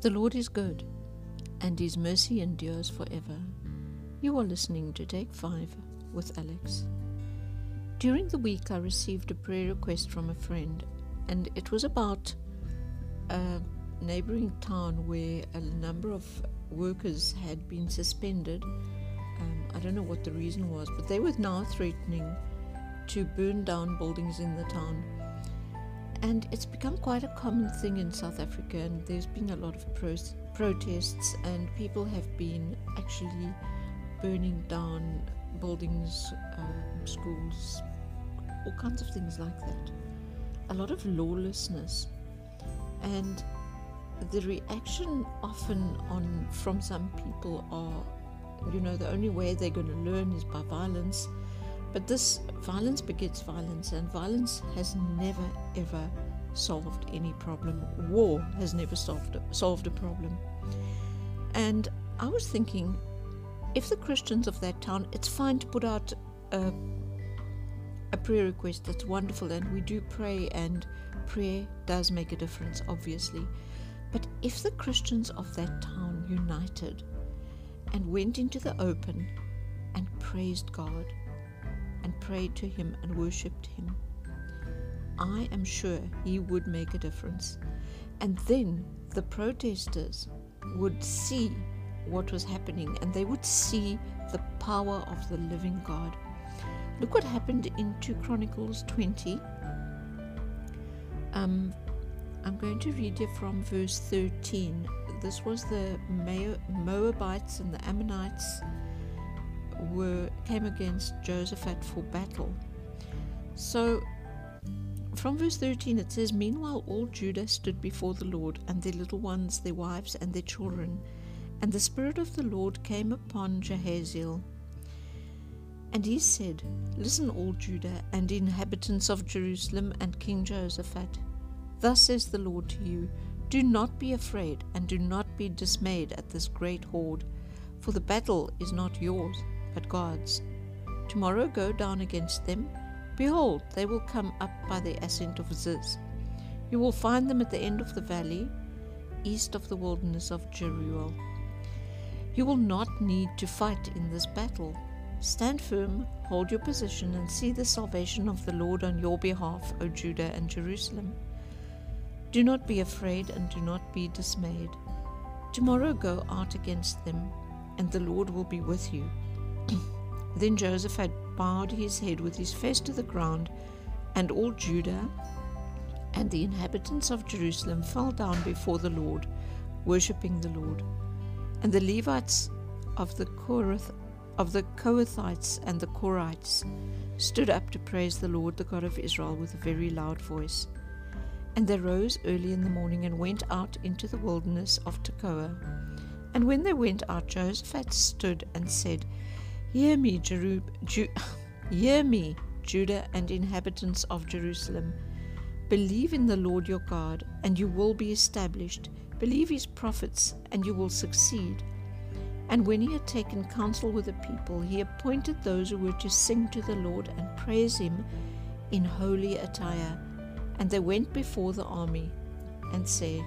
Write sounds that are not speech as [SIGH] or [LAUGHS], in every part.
The Lord is good, and his mercy endures forever. You are listening to Take 5 with Alex. During the week, I received a prayer request from a friend, and it was about a neighboring town where a number of workers had been suspended. Um, I don't know what the reason was, but they were now threatening to burn down buildings in the town. And it's become quite a common thing in South Africa, and there's been a lot of pro- protests, and people have been actually burning down buildings, um, schools, all kinds of things like that. A lot of lawlessness. And the reaction often on from some people are you know the only way they're going to learn is by violence but this violence begets violence and violence has never ever solved any problem. War has never solved solved a problem. And i was thinking if the christians of that town it's fine to put out a, a prayer request that's wonderful and we do pray and prayer does make a difference obviously. But if the Christians of that town united and went into the open and praised God and prayed to Him and worshipped Him, I am sure He would make a difference. And then the protesters would see what was happening and they would see the power of the living God. Look what happened in 2 Chronicles 20. Um, I'm going to read you from verse 13. This was the Moabites and the Ammonites were came against Jehoshaphat for battle. So from verse 13 it says, Meanwhile all Judah stood before the Lord, and their little ones, their wives, and their children. And the Spirit of the Lord came upon Jehaziel And he said, Listen, all Judah, and inhabitants of Jerusalem, and King Jehoshaphat. Thus says the Lord to you Do not be afraid, and do not be dismayed at this great horde, for the battle is not yours, but God's. Tomorrow go down against them. Behold, they will come up by the ascent of Ziz. You will find them at the end of the valley, east of the wilderness of Jeruel. You will not need to fight in this battle. Stand firm, hold your position, and see the salvation of the Lord on your behalf, O Judah and Jerusalem. Do not be afraid and do not be dismayed. Tomorrow go out against them, and the Lord will be with you. Then Jehoshaphat bowed his head with his face to the ground, and all Judah and the inhabitants of Jerusalem fell down before the Lord, worshipping the Lord. And the Levites of the Korath, of the Kohathites and the Korites stood up to praise the Lord, the God of Israel, with a very loud voice. And they rose early in the morning and went out into the wilderness of Tekoa. And when they went out, Jehoshaphat stood and said, Hear me, Jeru- Ju- [LAUGHS] Hear me, Judah and inhabitants of Jerusalem. Believe in the Lord your God, and you will be established. Believe his prophets, and you will succeed. And when he had taken counsel with the people, he appointed those who were to sing to the Lord and praise him in holy attire and they went before the army and said,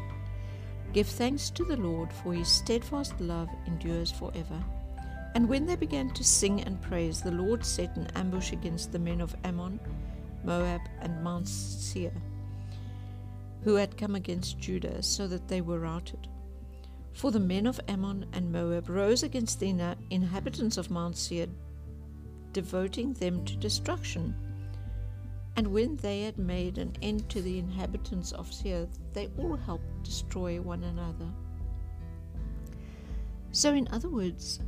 Give thanks to the Lord, for his steadfast love endures forever. And when they began to sing and praise, the Lord set an ambush against the men of Ammon, Moab, and Mount Seir, who had come against Judah, so that they were routed. For the men of Ammon and Moab rose against the inhabitants of Mount Seir, devoting them to destruction. And when they had made an end to the inhabitants of Seir, they all helped destroy one another. So, in other words,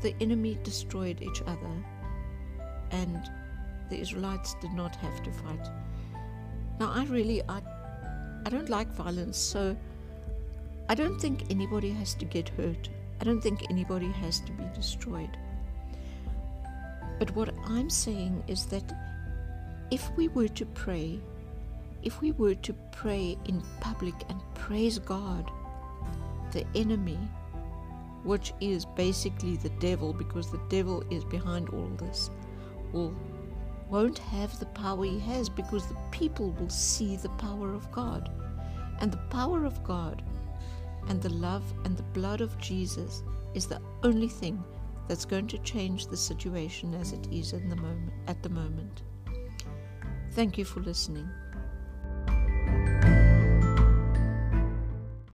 the enemy destroyed each other, and the Israelites did not have to fight. Now, I really, I, I don't like violence, so I don't think anybody has to get hurt. I don't think anybody has to be destroyed. But what I'm saying is that if we were to pray, if we were to pray in public and praise God, the enemy, which is basically the devil, because the devil is behind all this, will won't have the power he has because the people will see the power of God. And the power of God and the love and the blood of Jesus is the only thing that's going to change the situation as it is in the moment at the moment. Thank you for listening.